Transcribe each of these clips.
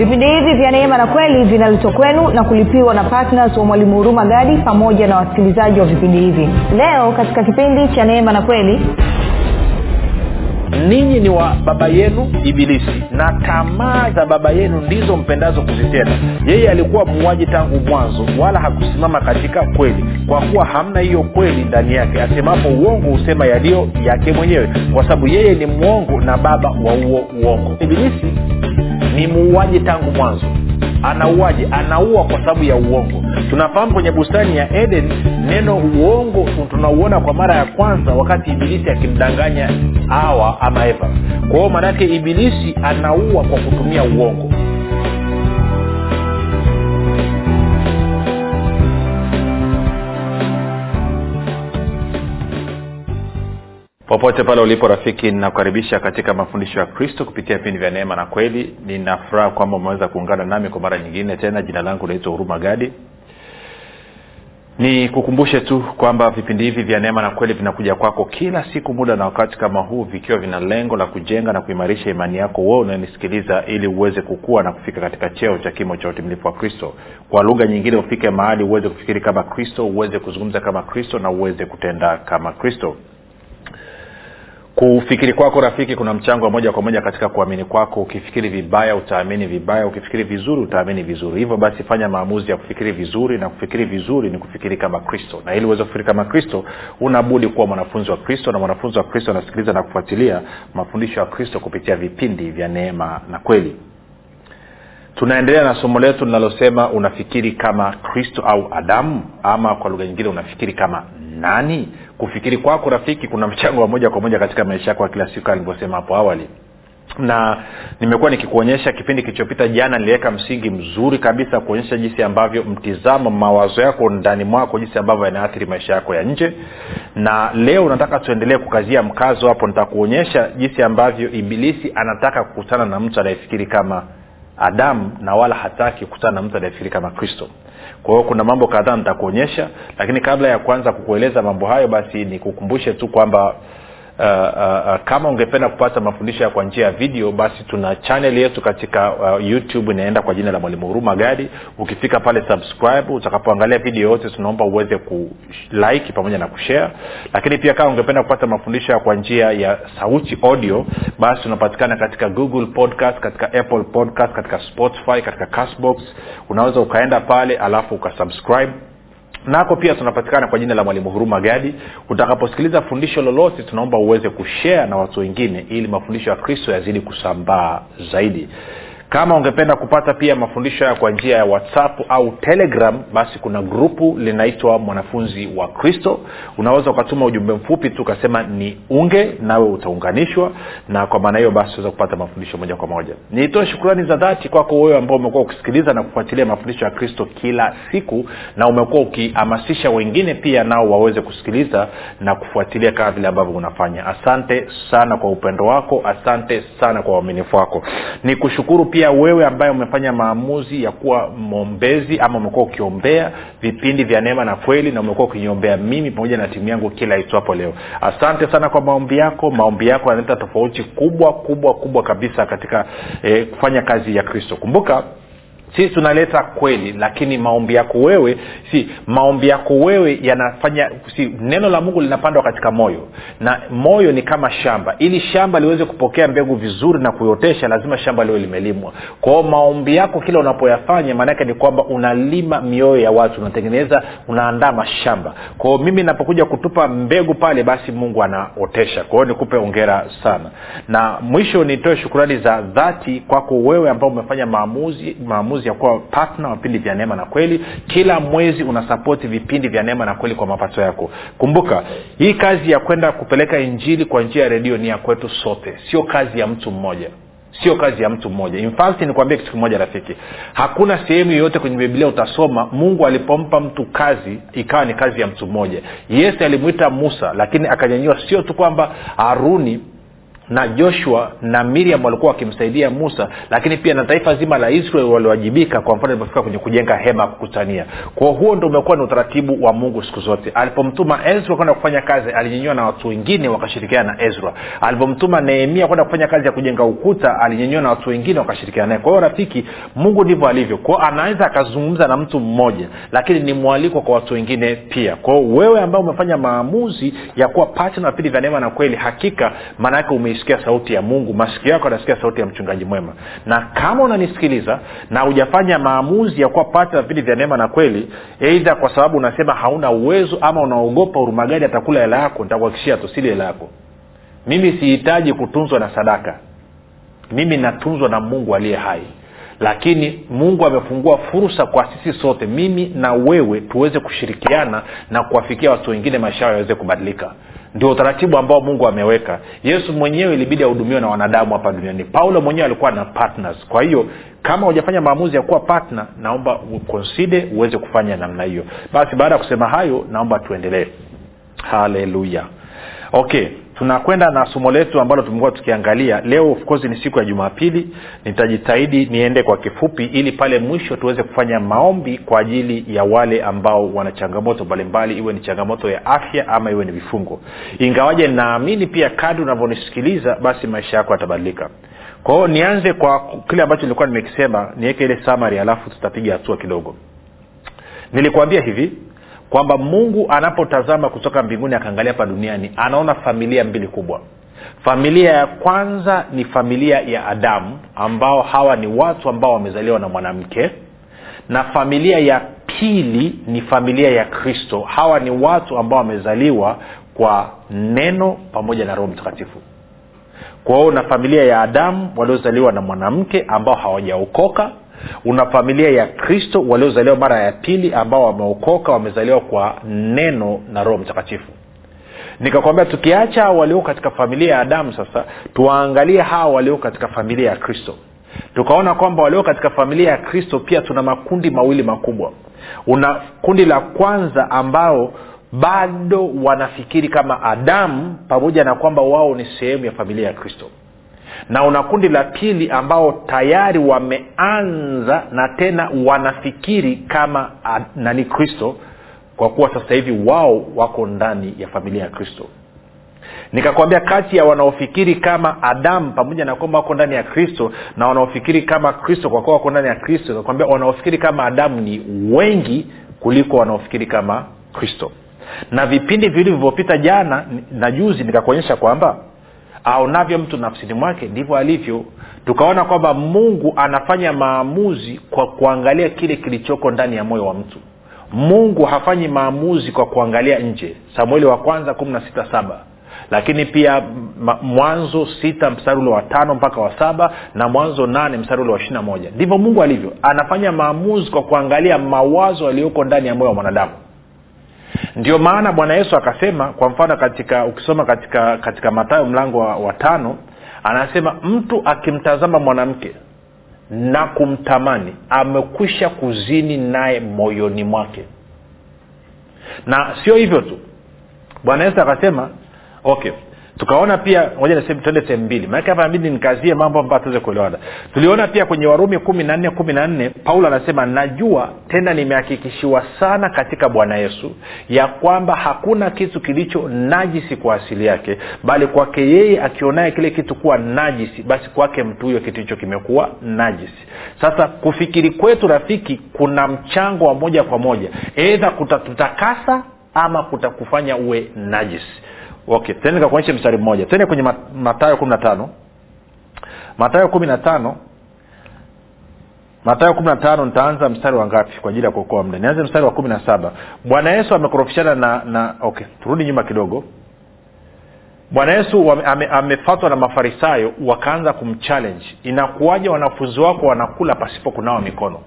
vipindi hivi vya neema na kweli vinaletwa kwenu na kulipiwa na ptns wa mwalimu huruma gadi pamoja na wasikilizaji wa vipindi hivi. Leo katika kipindi cha neema na kweli ninyi ni wa baba yenu ibilisi na tamaa za baba yenu ndizo mpendazo kuzitenda. Yeye alikuwa muuaji tangu mwanzo wala hakusimama katika kweli kwa kuwa hamna hiyo kweli ndani yake. Asemapo uongo husema yaliyo yake mwenyewe kwa sababu yeye ni mwongo na baba wa huo uongo. Ibilisi ni muuaji tangu mwanzo. Anauaje anaua kwa sababu ya uongo. Tunafahamu kwenye bustani ya eden neno uongo tunauona kwa mara ya kwanza wakati ibilisi akimdanganya awa ama eva. Kwa hiyo maanaake ibilisi anaua kwa kutumia uongo popote pale ulipo rafiki ninakukaribisha katika mafundisho ya kristo kupitia vipindi vya neema na kweli. Ninafuraha kwamba umeweza kuungana nami kwa mara nyingine tena. Jina langu naitwa huruma gadi. Ni kukumbushe tu kwamba vipindi hivi vya neema na kweli vinakuja kwako kila siku muda na wakati kama huu vikiwa vina lengo la kujenga na kuimarisha imani yako wewe unanisikiliza ili uweze kukua na kufika katika cheo cha kimo cha utimilifu wa kristo. Kwa lugha nyingine ufike mahali uweze kufikiri kama kristo uweze kuzungumza kama kristo na uweze kutenda kama kristo kufikiri kwako rafiki kuna mchango wa moja kwa moja katika kuamini kwako. Ukifikiri vibaya utaamini vibaya. Ukifikiri vizuri utaamini vizuri. Hivyo basi fanya maamuzi ya kufikiri vizuri na kufikiri vizuri ni kufikiri kama kristo. Na ili uweze kufikiri kama kristo unabudi kuwa mwanafunzi wa kristo na mwanafunzi wa kristo anasikiliza na kufuatilia mafundisho ya kristo kupitia vipindi vya neema na kweli. Tunaendelea na somo letu linalosema unafikiri kama kristo au adamu? Ama kwa lugha nyingine unafikiri kama nani kufikiri kwako rafiki kuna mchango wa moja kwa moja katika maisha yako ya kila siku alivyosema hapo awali. Na nimekuwa nikikuonyesha kipindi kilichopita jana niliweka msingi mzuri kabisa kuonyesha jinsi ambavyo mtizamo mawazo yako ndani mwako jinsi ambavyo yanaathiri maisha yako ya nje. Na leo nataka tuendelee kukazia mkazo hapo nitakuonyesha jinsi ambavyo ibilisi anataka kukutana na mtu anayefikiri kama adamu na wala hataki kukutana na mtu anayefikiri kama kristo kwa hiyo kuna mambo kadhaa nitakuonyesha lakini kabla ya kuanza kukueleza mambo hayo basi nikukumbushe tu kwamba uh, uh, uh, kama ungependa kupata mafundisho ya kwa njia ya video basi tuna chanel yetu katika uh, youtube inaenda kwa jina la mwalimu huruma gadi. Ukifika pale subscribe utakapoangalia video yote tunaomba uweze kulike pamoja na kushare. Lakini pia kama ungependa kupata mafundisho ya kwa njia ya sauti audio basi tunapatikana katika google podcast katika apple podcast katika spotify katika castbox. Unaweza ukaenda pale alafu ukasubscribe nako pia tunapatikana kwa jina la mwalimu huruma gadi. Utakaposikiliza fundisho lolote tunaomba uweze kushea na watu wengine ili mafundisho ya kristo yazidi kusambaa zaidi kama ungependa kupata pia mafundisho haya kwa njia ya whatsapp au telegram basi kuna grupu linaitwa mwanafunzi wa kristo. Unaweza ukatuma ujumbe mfupi tu ukasema ni unge nawe utaunganishwa. Na kwa maana hiyo basi utaweza kupata mafundisho moja kwa moja. Nitoe shukrani za dhati kwako wewe ambao umekuwa ukisikiliza na kufuatilia mafundisho ya kristo kila siku na umekuwa ukihamasisha wengine pia nao waweze kusikiliza na kufuatilia kama vile ambavyo unafanya. Asante sana kwa upendo wako asante sana kwa uaminifu wako. Ni kushukuru pia pia wewe ambaye umefanya maamuzi ya kuwa mwombezi ama umekuwa ukiombea vipindi vya neema na kweli na umekuwa ukiniombea mimi pamoja na timu yangu kila itwapo leo. Asante sana kwa maombi yako. Maombi yako yanaleta tofauti kubwa kubwa kubwa kabisa katika eh, kufanya kazi ya kristo. Kumbuka sisi tunaleta kweli lakini maombi yako wewe si maombi yako wewe yanafanya si neno la mungu linapandwa katika moyo. Na moyo ni kama shamba. Ili shamba liweze kupokea mbegu vizuri na kuiotesha lazima shamba liwe limelimwa. Kwao maombi yako kila unapoyafanya maanaake ni kwamba unalima mioyo ya watu unatengeneza unaandaa mashamba. Kwao mimi napokuja kutupa mbegu pale basi mungu anaotesha. Kwao nikupe ongera sana. Na mwisho nitoe shukurani za dhati kwako wewe ambao umefanya maamuzi maamuzi ya kuwa patna vipindi vya neema na kweli. Kila mwezi unasapoti vipindi vya neema na kweli kwa mapato yako. Kumbuka hii kazi ya kwenda kupeleka injili kwa njia ya redio ni ya kwetu sote. Sio kazi ya mtu mmoja. Sio kazi ya mtu mmoja. In fact kitu kimoja rafiki. Hakuna sehemu yoyote kwenye biblia utasoma mungu alipompa mtu kazi ikawa ni kazi ya mtu mmoja. Yesu alimwita musa lakini akanyanyua. Sio tu kwamba haruni na joshua na miriam walikuwa wakimsaidia musa lakini pia na taifa zima la israel waliwajibika kwa mfano ilipofika kwenye kujenga hema kukutania. Kwao huo ndo umekuwa ni utaratibu wa mungu siku zote. Alipomtuma ezra kwenda kufanya kazi alinyenywa na watu wengine wakashirikiana na ezra. Alipomtuma nehemia kwenda kufanya kazi ya kujenga ukuta alinyenywa na watu wengine wakashirikiana naye. Kwa hiyo rafiki mungu ndivyo alivyo. Kwao anaweza akazungumza na mtu mmoja lakini ni mwaliko kwa watu wengine pia. Kwao wewe ambao umefanya maamuzi ya kuwa pati na vya neema na kweli hakika maana yake umeisikia sauti ya mungu masikio yako anasikia sauti ya mchungaji mwema. Na kama unanisikiliza na hujafanya maamuzi ya kuwa pati na vipindi vya neema na kweli eidha kwa sababu unasema hauna uwezo ama unaogopa urumagadi atakula hela yako nitakuhakikishia tusili hela yako. Mimi sihitaji kutunzwa na sadaka. Mimi natunzwa na mungu aliye hai. Lakini mungu amefungua fursa kwa sisi sote mimi na wewe tuweze kushirikiana na kuwafikia watu wengine maisha yao yaweze kubadilika ndio utaratibu ambao mungu ameweka. Yesu mwenyewe ilibidi ahudumiwe na wanadamu hapa duniani. Paulo mwenyewe alikuwa na partners. Kwa hiyo kama hujafanya maamuzi ya kuwa partner naomba ukonside uweze kufanya namna hiyo. Basi baada ya kusema hayo naomba tuendelee. Haleluya okay tunakwenda na somo letu ambalo tumekuwa tukiangalia. Leo of course ni siku ya jumapili. Nitajitahidi niende kwa kifupi ili pale mwisho tuweze kufanya maombi kwa ajili ya wale ambao wana changamoto mbalimbali iwe ni changamoto ya afya ama iwe ni vifungo. Ingawaje naamini pia kadi unavyonisikiliza basi maisha yako yatabadilika. Kwa nianze kwa kile ambacho nilikuwa nimekisema niweke ile samari alafu tutapiga hatua kidogo. Nilikuambia hivi kwamba mungu anapotazama kutoka mbinguni akaangalia hapa duniani anaona familia mbili kubwa. Familia ya kwanza ni familia ya adamu ambao hawa ni watu ambao wamezaliwa na mwanamke. Na familia ya pili ni familia ya kristo. Hawa ni watu ambao wamezaliwa kwa neno pamoja na roho mtakatifu. Kwa hiyo na familia ya adamu waliozaliwa na mwanamke ambao hawajaokoka una familia ya kristo waliozaliwa mara ya pili ambao wameokoka wamezaliwa kwa neno na roho mtakatifu. Nikakwambia tukiacha hao walioko katika familia ya adamu sasa tuwaangalie hawa walioko katika familia ya kristo. Tukaona kwamba walioko katika familia ya kristo pia tuna makundi mawili makubwa. Una kundi la kwanza ambao bado wanafikiri kama adamu pamoja na kwamba wao ni sehemu ya familia ya kristo na una kundi la pili ambao tayari wameanza na tena wanafikiri kama nani kristo kwa kuwa sasa hivi wao wako ndani ya familia ya kristo. Nikakwambia kati ya wanaofikiri kama adamu pamoja na kwamba wako ndani ya kristo na wanaofikiri kama kristo kwa kuwa wako ndani ya kristo nikakwambia wanaofikiri kama adamu ni wengi kuliko wanaofikiri kama kristo. Na vipindi vilivyopita jana na juzi nikakuonyesha kwamba aonavyo mtu nafsini mwake ndivyo alivyo. Tukaona kwamba mungu anafanya maamuzi kwa kuangalia kile kilichoko ndani ya moyo wa mtu. Mungu hafanyi maamuzi kwa kuangalia nje. Samueli wa kwanza kumi na sita saba. Lakini pia mwanzo sita mstari ule wa tano mpaka wa saba na mwanzo nane mstari ule wa ishiri na moja. Ndivyo mungu alivyo. Anafanya maamuzi kwa kuangalia mawazo aliyoko ndani ya moyo wa mwanadamu ndio maana bwana yesu akasema kwa mfano katika ukisoma katika katika matayo mlango wa, wa tano anasema mtu akimtazama mwanamke na kumtamani amekwisha kuzini naye moyoni mwake. Na sio hivyo tu. Bwana yesu akasema okay tukaona pia moja tuende sehemu mbili. Maanake hapa nabidi nikazie mambo ambayo tuweze kuelewana. Tuliona pia kwenye warumi kumi na nne kumi na nne paulo anasema najua tena nimehakikishiwa sana katika bwana yesu ya kwamba hakuna kitu kilicho najisi kwa asili yake bali kwake yeye akionaye kile kitu kuwa najisi basi kwake mtu huyo kitu hicho kimekuwa najisi. Sasa kufikiri kwetu rafiki kuna mchango wa moja kwa moja. Edha kutatutakasa ama kutakufanya uwe najisi okay tene nikakuonyesha mstari mmoja. Tende kwenye matayo kumi na tano. Matayo kumi na tano. Matayo kumi na tano nitaanza mstari wa ngapi kwa ajili ya kuokoa mda nianze mstari wa kumi na saba. Bwana yesu amekorofishana na na okay turudi nyuma kidogo. Bwana yesu ame, amefatwa na mafarisayo wakaanza kumchallenge. Inakuwaje wanafunzi wako wanakula pasipo kunawa mikono?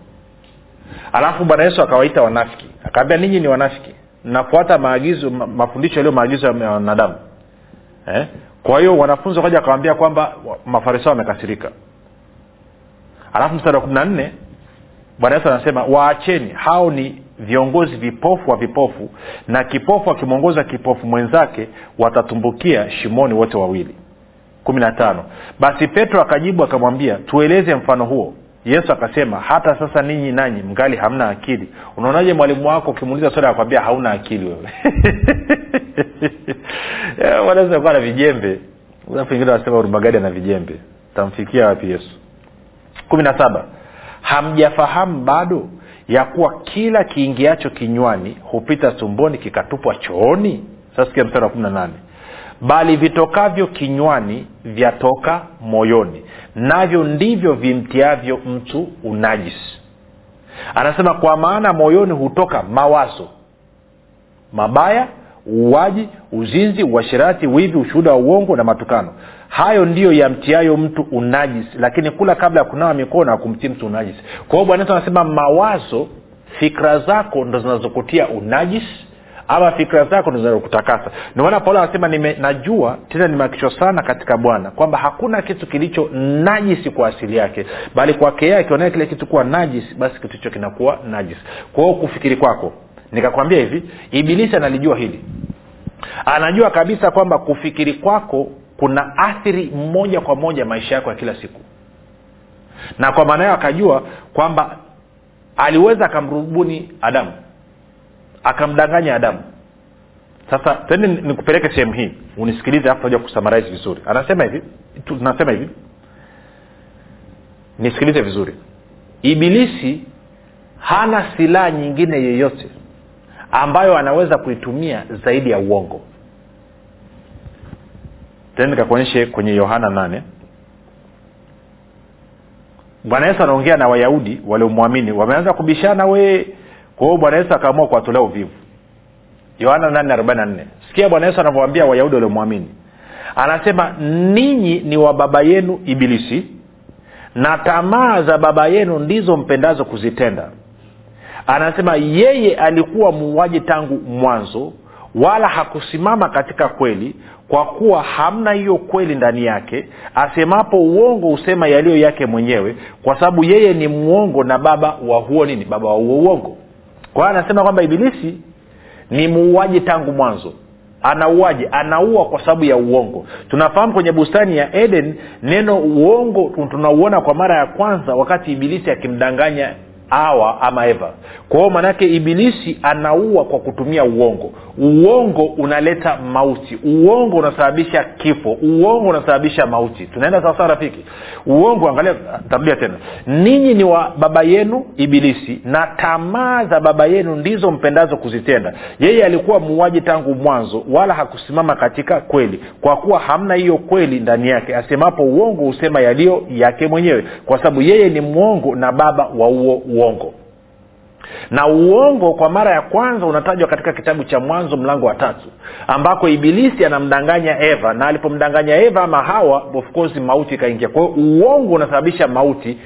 Alafu bwana yesu akawaita wanafiki. Akaambia ninyi ni wanafiki nafuata maagizo mafundisho yaliyo maagizo ya wanadamu eh? kwa hiyo wanafunzi wakaja wakawambia kwamba mafarisayo wamekasirika. Alafu mstari wa kumi na nne bwana yesu anasema waacheni hao ni viongozi vipofu wa vipofu na kipofu akimwongoza kipofu mwenzake watatumbukia shimoni wote wawili. Kumi na tano. Basi petro akajibu akamwambia tueleze mfano huo yesu akasema hata sasa ninyi nanyi mgali hamna akili. Unaonaje mwalimu wako ukimuuliza swali akwambia hauna akili wewe. Kuwa na vijembe. Alafu ingine wanasema urumagadi ana vijembe. Tamfikia wapi yesu? Kumi na saba. Hamjafahamu bado ya kuwa kila kiingiacho kinywani hupita tumboni kikatupwa chooni? Sasa mstari wa kumi na nane. Bali vitokavyo kinywani vyatoka moyoni navyo ndivyo vimtiavyo mtu unajisi. Anasema kwa maana moyoni hutoka mawazo. Mabaya uuaji uzinzi uashirati wivi ushuhuda wa uongo na matukano. Hayo ndiyo yamtiayo mtu unajisi lakini kula kabla ya kunawa mikono akumtii mtu unajisi. Kwa hiyo bwana anasema mawazo fikra zako ndo zinazokutia unajisi ama fikra zako zinazokutakasa ndio maana paulo anasema najua tena nimeakishwa sana katika bwana kwamba hakuna kitu kilicho najisi kwa asili yake bali kwake yeye akionea kile kitu kuwa najisi basi kitu hicho kinakuwa najisi. Kwao kufikiri kwako nikakwambia hivi ibilisi analijua hili. Anajua kabisa kwamba kufikiri kwako kuna athiri moja kwa moja maisha yako ya kila siku. Na kwa maana hiyo akajua kwamba aliweza akamrubuni adamu akamdanganya adamu. Sasa tende nikupeleke sehemu hii. Unisikilize afu taja kusamarize vizuri. Anasema hivi nasema hivi. Nisikilize vizuri. Ibilisi hana silaha nyingine yeyote ambayo anaweza kuitumia zaidi ya uongo. Tena nikakuonyeshe kwenye yohana nane. Bwana yesu anaongea na wayahudi waliomwamini. Wameanza kubishana wee kwa hiyo bwana yesu akaamua kuwatolea uvivu. Yohana nane arobaini na nne. Sikia bwana yesu anavyowambia wayahudi waliomwamini. Anasema ninyi ni wa baba yenu ibilisi na tamaa za baba yenu ndizo mpendazo kuzitenda. Anasema yeye alikuwa muuaji tangu mwanzo wala hakusimama katika kweli kwa kuwa hamna hiyo kweli ndani yake. Asemapo uongo husema yaliyo yake mwenyewe kwa sababu yeye ni mwongo na baba wa huo nini? Baba wa huo uongo kwa anasema kwamba ibilisi ni muuaji tangu mwanzo. Anauaji anaua kwa sababu ya uongo. Tunafahamu kwenye bustani ya eden neno uongo tunauona kwa mara ya kwanza wakati ibilisi akimdanganya awa ama eva. Kwa hiyo ibilisi anaua kwa kutumia uongo. Uongo unaleta mauti. Uongo unasababisha kifo. Uongo unasababisha mauti. Tunaenda sawasawa rafiki? Uongo angalia tarudia tena. Ninyi ni wa baba yenu ibilisi na tamaa za baba yenu ndizo mpendazo kuzitenda. Yeye alikuwa muuaji tangu mwanzo wala hakusimama katika kweli kwa kuwa hamna hiyo kweli ndani yake. Asemapo uongo husema yaliyo yake mwenyewe kwa sababu yeye ni mwongo na baba wa huo uongo na uongo kwa mara ya kwanza unatajwa katika kitabu cha mwanzo mlango wa tatu ambako ibilisi anamdanganya eva na alipomdanganya eva ama hawa of course mauti ikaingia. Kwa hiyo uongo unasababisha mauti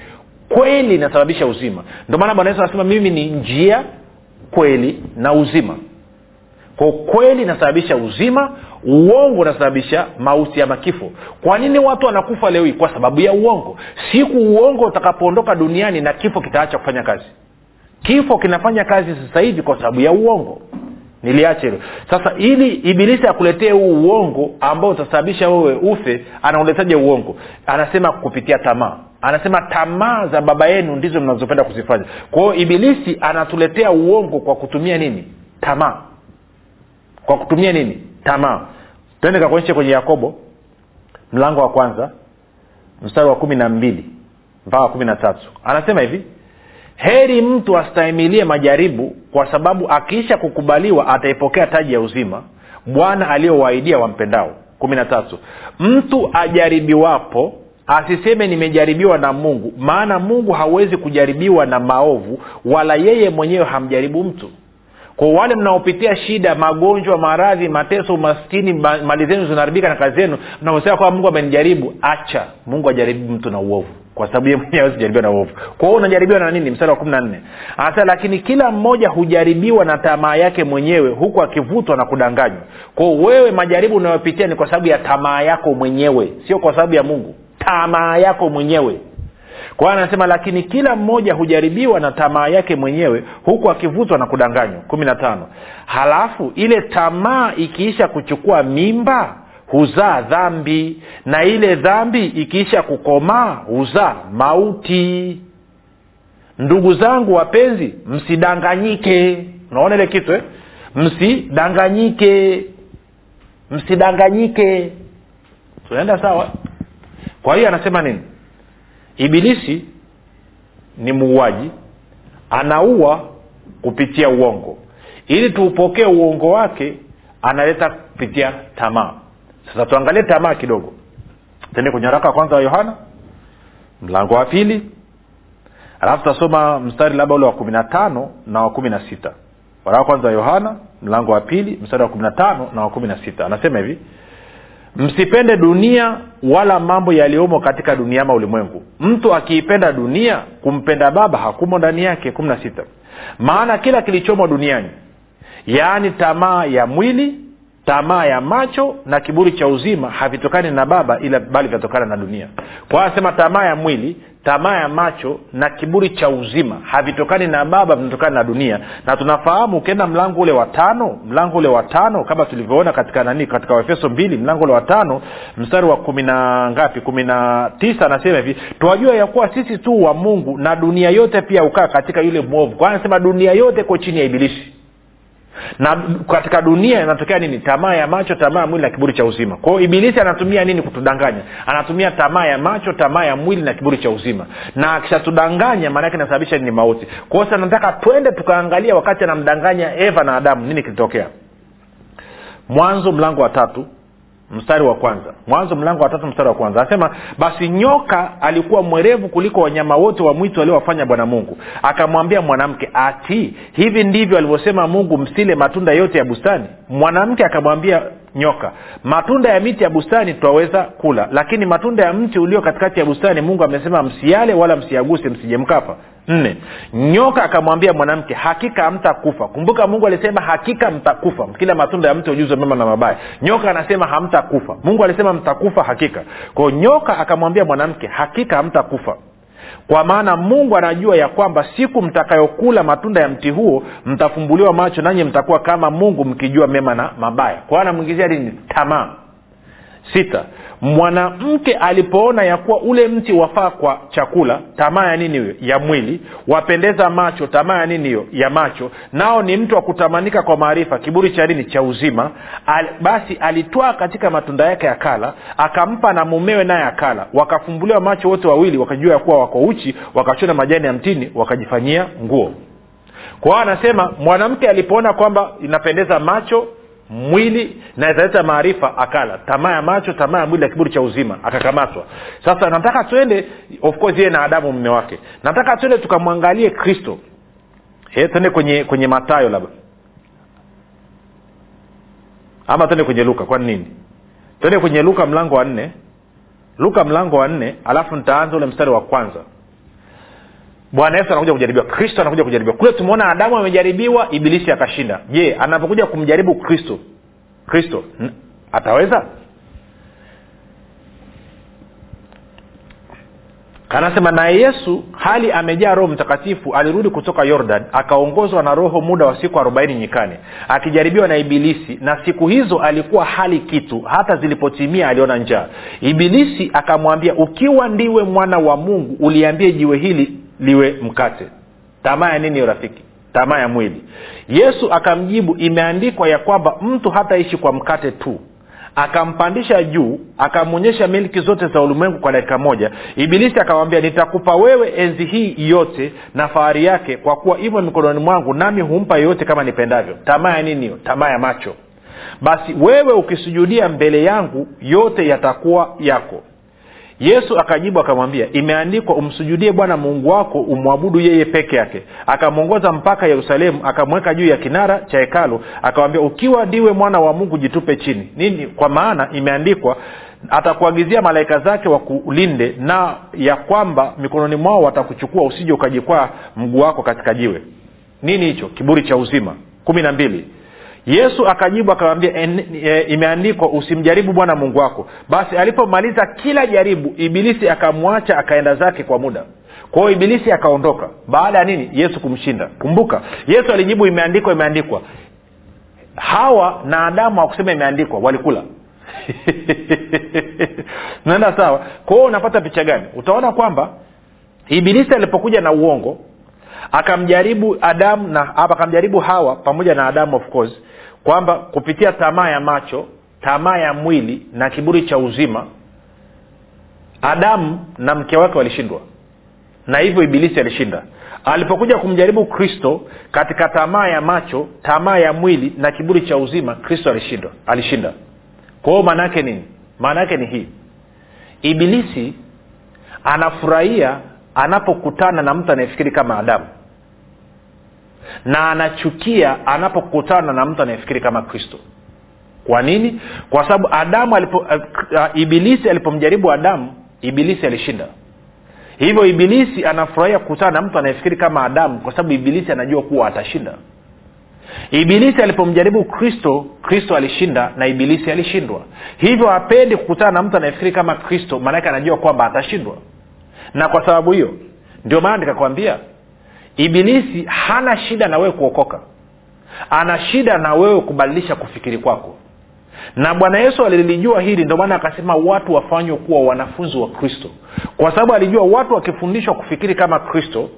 kweli inasababisha uzima. Ndio maana bwana yesu anasema mimi ni njia kweli na uzima. Kwa kweli inasababisha uzima uongo unasababisha mauti ama kifo. Kwa nini watu wanakufa leo hii? Kwa sababu ya uongo. Siku uongo utakapoondoka duniani na kifo kitaacha kufanya kazi. Kifo kinafanya kazi sasa hivi kwa sababu ya uongo. Niliache hilo. Sasa ili ibilisi akuletee huu uongo ambao utasababisha wewe ufe anauletaje uongo? Anasema kupitia tamaa. Anasema tamaa za baba yenu ndizo mnazopenda kuzifanya. Kwa hiyo ibilisi anatuletea uongo kwa kutumia nini? Tamaa. Kwa kutumia nini? Tamaa tende kakuonyeshe kwenye yakobo mlango wa kwanza mstari wa kumi na mbili mpaka kumi na tatu. Anasema hivi heri mtu astahimilie majaribu kwa sababu akiisha kukubaliwa ataipokea taji ya uzima bwana aliyowaidia wampendao. Kumi na tatu. Mtu ajaribiwapo asiseme nimejaribiwa na mungu maana mungu hawezi kujaribiwa na maovu wala yeye mwenyewe hamjaribu mtu kwa wale mnaopitia shida magonjwa maradhi mateso umaskini mali zenu zinaharibika na kazi zenu mnaosema kwamba mungu amenijaribu acha. Mungu ajaribu mtu na uovu kwa sababu mwenyewe sijaribiwa na uovu. Kwa hiyo unajaribiwa na nini? Mstari wa kumi na nne. Anasema lakini kila mmoja hujaribiwa na tamaa yake mwenyewe huku akivutwa na kudanganywa. Kwao wewe majaribu unayopitia ni kwa sababu ya tamaa yako mwenyewe sio kwa sababu ya mungu. Tamaa yako mwenyewe kwa anasema lakini kila mmoja hujaribiwa na tamaa yake mwenyewe huku akivutwa na kudanganywa. Kumi na tano. Halafu ile tamaa ikiisha kuchukua mimba huzaa dhambi. Na ile dhambi ikiisha kukomaa huzaa mauti. Ndugu zangu wapenzi msidanganyike. Unaona ile kitu eh? msidanganyike. Msidanganyike. Tunaenda sawa? Kwa hiyo anasema nini ibilisi ni muuaji anaua kupitia uongo. Ili tuupokee uongo wake analeta kupitia tamaa. Sasa tuangalie tamaa kidogo. Tende kwenye haraka wa kwanza wa yohana mlango wa pili. Alafu tutasoma mstari labda ule wa kumi na tano na wa kumi na sita. Waraka kwanza wa yohana mlango wa pili mstari wa kumi na tano na wa kumi na sita. Anasema hivi msipende dunia wala mambo yaliyomo katika dunia ama ulimwengu. Mtu akiipenda dunia kumpenda baba hakumo ndani yake kumi na sita. Maana kila kilichomo duniani yaani tamaa ya mwili tamaa ya macho na kiburi cha uzima havitokani na baba ila bali vinatokana na dunia. Kwa anasema tamaa ya mwili tamaa ya macho na kiburi cha uzima havitokani na baba vinatokana na dunia. Na tunafahamu ukienda mlango ule wa tano mlango ule wa tano kama tulivyoona katika nani katika waefeso mbili mlango ule wa tano mstari wa kumi na ngapi kumi na tisa anasema hivi twajua ya kuwa sisi tu wa mungu na dunia yote pia ukaa katika yule mwovu. Kwa anasema dunia yote iko chini ya ibilisi na katika dunia inatokea nini? Tamaa ya macho tamaa ya mwili na kiburi cha uzima. Kwao ibilisi anatumia nini kutudanganya? Anatumia tamaa ya macho tamaa ya mwili na kiburi cha uzima. Na akishatudanganya maanaake inasababisha nini? Mauti. Kwao hiyo nataka twende tukaangalia wakati anamdanganya eva na adamu nini kilitokea? Mwanzo mlango wa tatu mstari wa kwanza. Mwanzo mlango wa tatu mstari wa kwanza. Anasema basi nyoka alikuwa mwerevu kuliko wanyama wote wa mwitu waliowafanya bwana mungu. Akamwambia mwanamke ati hivi ndivyo alivyosema mungu msile matunda yote ya bustani mwanamke akamwambia nyoka. Matunda ya miti ya bustani twaweza kula lakini matunda ya mti ulio katikati ya bustani mungu amesema msiale wala msiaguse msijemkapa nne. Nyoka akamwambia mwanamke hakika hamtakufa. Kumbuka mungu alisema hakika mtakufa. Kila matunda ya mti ujuzo mema na mabaya. Nyoka anasema hamtakufa. Mungu alisema mtakufa hakika. Kwao nyoka akamwambia mwanamke hakika hamtakufa kwa maana mungu anajua ya kwamba siku mtakayokula matunda ya mti huo mtafumbuliwa macho nanyi mtakuwa kama mungu mkijua mema na mabaya. Kwao anamwingizia nini tamaa sita. Mwanamke alipoona ya kuwa ule mti wafaa kwa chakula tamaa ya nini hiyo? Ya mwili. Wapendeza macho tamaa ya nini hiyo? Ya macho. Nao ni mtu wa kutamanika kwa maarifa kiburi cha nini? Cha uzima. Al, basi alitwaa katika matunda yake akala akampa na mumewe naye akala. Wakafumbuliwa macho wote wawili wakajua ya kuwa wako uchi wakachona majani ya mtini wakajifanyia nguo. Kwa anasema mwanamke alipoona kwamba inapendeza macho mwili na italeta maarifa akala. Tamaa ya macho tamaa ya mwili na kiburi cha uzima akakamatwa. Sasa nataka twende of course yeye na adamu mme wake. Nataka twende tukamwangalie kristo. Twende kwenye kwenye matayo labda. Ama twende kwenye luka kwani nini? Twende kwenye luka mlango wa nne. Luka mlango wa nne alafu nitaanza ule mstari wa kwanza bwana yesu anakuja kujaribiwa. Kristo anakuja kujaribiwa. Kule tumeona adamu amejaribiwa ibilisi akashinda. Je anapokuja kumjaribu kristo kristo ataweza? Anasema naye yesu hali amejaa roho mtakatifu alirudi kutoka yordan akaongozwa na roho muda wa siku arobaini nyikani akijaribiwa na ibilisi. Na siku hizo alikuwa hali kitu hata zilipotimia aliona njaa. Ibilisi akamwambia ukiwa ndiwe mwana wa mungu uliambie jiwe hili liwe mkate. Tamaa ya nini rafiki? Tamaa ya mwili. Yesu akamjibu imeandikwa ya kwamba mtu hataishi kwa mkate tu. Akampandisha juu akamwonyesha milki zote za ulimwengu kwa dakika moja. Ibilisi akamwambia nitakupa wewe enzi hii yote na fahari yake kwa kuwa imo mikononi mwangu nami humpa yoyote kama nipendavyo. Tamaa ya nini hiyo? Tamaa ya macho. Basi wewe ukisujudia mbele yangu yote yatakuwa yako yesu akajibu akamwambia imeandikwa umsujudie bwana mungu wako umwabudu yeye peke yake. Akamwongoza mpaka yerusalemu akamweka juu ya kinara cha hekalu akamwambia ukiwa ndiwe mwana wa mungu jitupe chini. Nini? Kwa maana imeandikwa atakuagizia malaika zake wakulinde na ya kwamba mikononi mwao watakuchukua usije ukajikwaa mguu wako katika jiwe. Nini hicho? Kiburi cha uzima. Kumi na mbili yesu akajibu akamwambia e, imeandikwa usimjaribu bwana mungu wako. Basi alipomaliza kila jaribu ibilisi akamwacha akaenda zake kwa muda. Kwa ibilisi akaondoka. Baada ya nini? Yesu kumshinda. Kumbuka yesu alijibu imeandikwa imeandikwa. Hawa na adamu hawakusema imeandikwa walikula. Naenda sawa. Kwa hiyo unapata picha gani? Utaona kwamba ibilisi alipokuja na uongo akamjaribu adamu na akamjaribu hawa pamoja na adamu of course kwamba kupitia tamaa ya macho tamaa ya mwili na kiburi cha uzima adamu na mke wake walishindwa. Na hivyo ibilisi alishinda. Alipokuja kumjaribu kristo katika tamaa ya macho tamaa ya mwili na kiburi cha uzima kristo alishinda alishinda. Kwa hiyo maana yake nini? Maana yake ni hii. Ibilisi anafurahia anapokutana na mtu anayefikiri kama adamu na anachukia anapokutana na mtu anayefikiri kama kristo. Kwa nini? Kwa sababu adamu alipo, uh, ibilisi alipomjaribu adamu ibilisi alishinda. Hivyo ibilisi anafurahia kukutana na mtu anayefikiri kama adamu kwa sababu ibilisi anajua kuwa atashinda. Ibilisi alipomjaribu kristo kristo alishinda na ibilisi alishindwa. Hivyo apendi kukutana na mtu anayefikiri kama kristo maanake anajua kwamba atashindwa. Na kwa sababu hiyo ndio maana nikakwambia ibilisi hana shida na wewe kuokoka. Ana shida na wewe kubadilisha kufikiri kwako. Na bwana yesu alilijua hili ndio maana akasema watu wafanywe kuwa wanafunzi wa kristo. Kwa sababu alijua watu wakifundishwa kufikiri kama kristo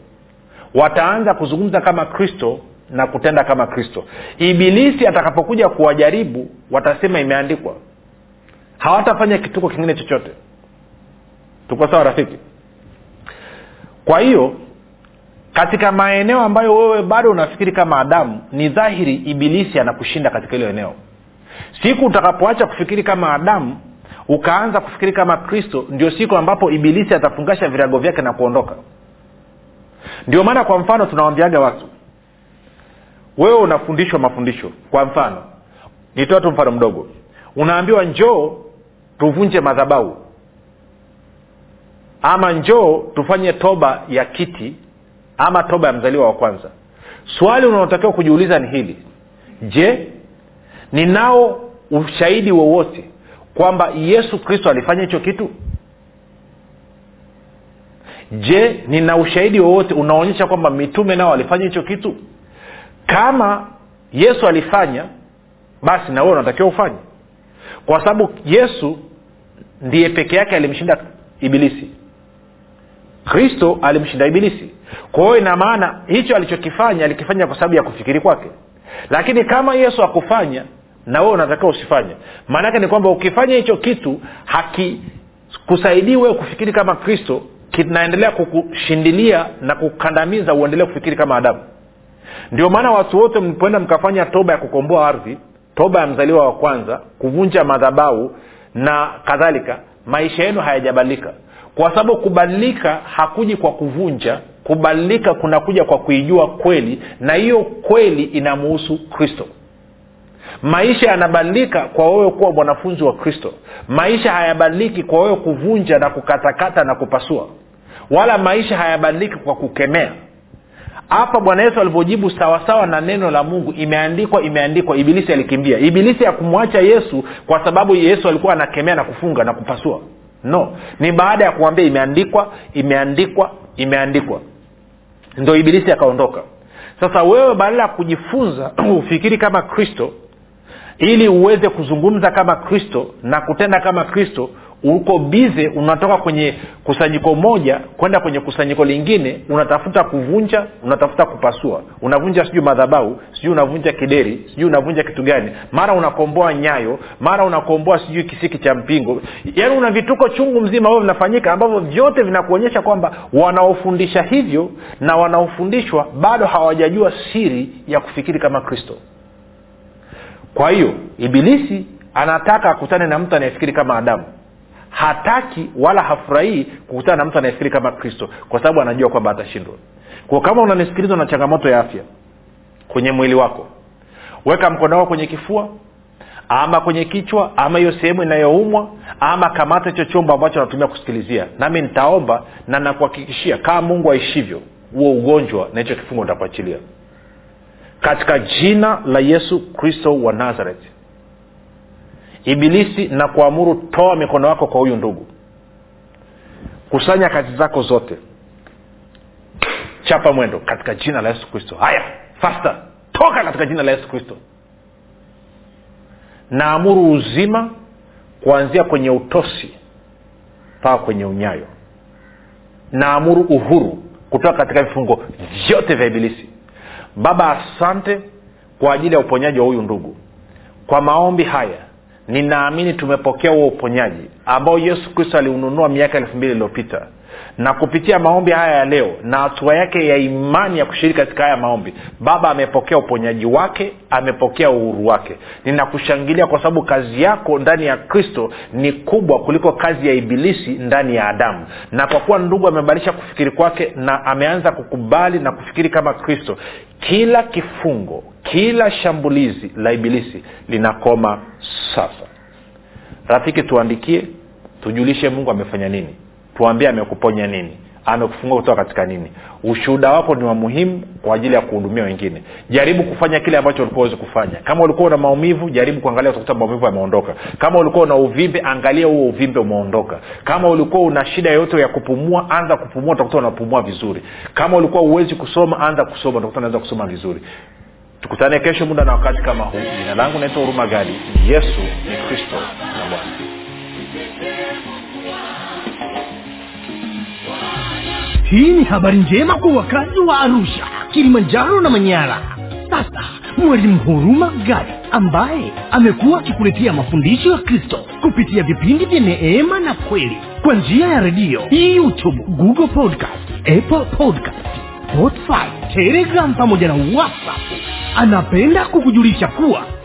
wataanza kuzungumza kama kristo na kutenda kama kristo. Ibilisi atakapokuja kuwajaribu watasema imeandikwa. Hawatafanya kituko kingine chochote. Tuko sawa rafiki? Kwa hiyo katika maeneo ambayo wewe bado unafikiri kama adamu ni dhahiri ibilisi anakushinda katika hilo eneo. Siku utakapoacha kufikiri kama adamu ukaanza kufikiri kama kristo ndio siku ambapo ibilisi atafungasha virago vyake na kuondoka. Ndio maana kwa mfano tunawambiaga watu wewe unafundishwa mafundisho. Kwa mfano nitoa tu mfano mdogo. Unaambiwa njoo tuvunje madhabau ama njoo tufanye toba ya kiti ama toba ya mzaliwa wa kwanza. Swali unaotakiwa kujiuliza ni hili. Je ninao ushahidi wowote kwamba yesu kristo alifanya hicho kitu? Je nina ushahidi wowote unaonyesha kwamba mitume nao walifanya hicho kitu? Kama yesu alifanya basi na wewe unatakiwa ufanye. Kwa sababu yesu ndiye peke yake alimshinda ibilisi kristo alimshinda ibilisi. Kwa hiyo ina maana hicho alichokifanya alikifanya kwa sababu ya kufikiri kwake. Lakini kama yesu akufanya na wewe unatakiwa usifanye. Maanaake ni kwamba ukifanya hicho kitu hakikusaidii wewe kufikiri kama kristo kinaendelea kukushindilia na kukandamiza uendelee kufikiri kama adamu. Ndio maana watu wote mlipoenda mkafanya toba ya kukomboa ardhi toba ya mzaliwa wa kwanza kuvunja madhabau na kadhalika maisha yenu hayajabadilika kwa sababu kubadilika hakuji kwa kuvunja kubadilika kunakuja kwa kuijua kweli na hiyo kweli inamuhusu kristo. Maisha yanabadilika kwa wewe kuwa mwanafunzi wa kristo. Maisha hayabadiliki kwa wewe kuvunja na kukatakata na kupasua. Wala maisha hayabadiliki kwa kukemea. Hapa bwana yesu alivyojibu sawasawa na neno la mungu imeandikwa imeandikwa ibilisi alikimbia. Ibilisi akumwacha yesu kwa sababu yesu alikuwa anakemea na kufunga na kupasua no. Ni baada ya kuambia imeandikwa imeandikwa imeandikwa. Ndo ibilisi akaondoka. Sasa wewe badala ya kujifunza ufikiri kama kristo ili uweze kuzungumza kama kristo na kutenda kama kristo uko bize unatoka kwenye kusanyiko moja kwenda kwenye kusanyiko lingine unatafuta kuvunja unatafuta kupasua. Unavunja sijui madhabau sijui unavunja kideri sijui unavunja kitu gani. Mara unakomboa nyayo mara unakomboa sijui kisiki cha mpingo. Yaani una vituko chungu mzima ambavyo vinafanyika ambavyo vyote vinakuonyesha kwamba wanaofundisha hivyo na wanaofundishwa bado hawajajua siri ya kufikiri kama kristo. Kwa hiyo ibilisi anataka akutane na mtu anayefikiri kama adamu hataki wala hafurahii kukutana na mtu anayefikiri kama kristo kwa sababu anajua kwamba atashindwa. Kwa kama unanisikiliza na changamoto ya afya kwenye mwili wako weka mkono wako kwenye kifua ama kwenye kichwa ama hiyo sehemu inayoumwa ama kamata hicho chombo ambacho natumia kusikilizia nami nitaomba na nakuhakikishia kama mungu aishivyo huo ugonjwa na hicho kifungo nitakuachilia. Katika jina la yesu kristo wa nazareth ibilisi na kuamuru toa mikono yako kwa huyu ndugu. Kusanya kazi zako zote. Chapa mwendo katika jina la yesu kristo. Haya fasta toka katika jina la yesu kristo. Naamuru uzima kuanzia kwenye utosi mpaka kwenye unyayo. Naamuru uhuru kutoka katika vifungo vyote vya ibilisi. Baba asante kwa ajili ya uponyaji wa huyu ndugu. Kwa maombi haya ninaamini tumepokea huo uponyaji ambao yesu kristo aliununua miaka elfu mbili iliyopita na kupitia maombi haya ya leo na hatua yake ya imani ya kushiriki katika haya maombi baba amepokea uponyaji wake amepokea uhuru wake. Ninakushangilia kwa sababu kazi yako ndani ya kristo ni kubwa kuliko kazi ya ibilisi ndani ya adamu. Na kwa kuwa ndugu amebadilisha kufikiri kwake na ameanza kukubali na kufikiri kama kristo kila kifungo kila shambulizi la ibilisi linakoma sasa. Rafiki tuandikie tujulishe mungu amefanya nini tuambie amekuponya nini amekufungua kutoka katika nini. Ushuhuda wako ni wa muhimu kwa ajili ya kuhudumia wengine. Jaribu kufanya kile ambacho ulikuwa uwezi kufanya. Kama ulikuwa una maumivu jaribu kuangalia utakuta maumivu yameondoka. Kama ulikuwa una uvimbe angalia huo uvimbe umeondoka. Kama ulikuwa una shida yoyote ya kupumua anza kupumua utakuta unapumua vizuri. Kama ulikuwa uwezi kusoma anza kusoma utakuta unaweza kusoma vizuri. Tukutane kesho muda na wakati kama huu. Jina langu naitwa huruma gadi yesu ni kristo na bwana hii ni habari njema kwa wakazi wa arusha kilimanjaro na manyara. Sasa mwalimu huruma gadi ambaye amekuwa akikuletea mafundisho ya kristo kupitia vipindi vya neema na kweli kwa njia ya redio youtube google podcast apple podcast spotify telegram pamoja na whatsapp. Anapenda kukujulisha kuwa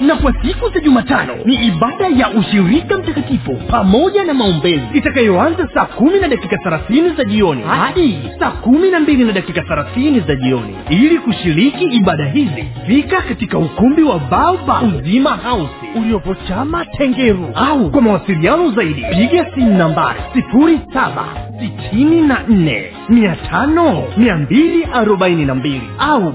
na kwa siku za jumatano ni ibada ya ushirika mtakatifu pamoja na maombezi. Itakayoanza saa kumi na dakika thelathini za jioni hadi saa kumi na mbili na dakika thelathini za jioni. Ili kushiriki ibada hizi fika katika ukumbi wa baoba uzima hausi uliopo tengeru au kwa mawasiliano zaidi piga simu nambari sifuri saba sitini na nne mia tano mia mbili arobaini na mbili au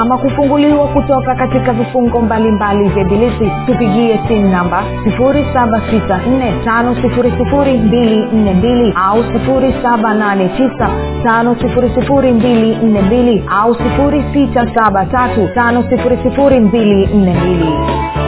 ama kufunguliwa kutoka katika vifungo mbalimbali vya bilisi tupigie simu namba 7645242 au 7895242 au 6735242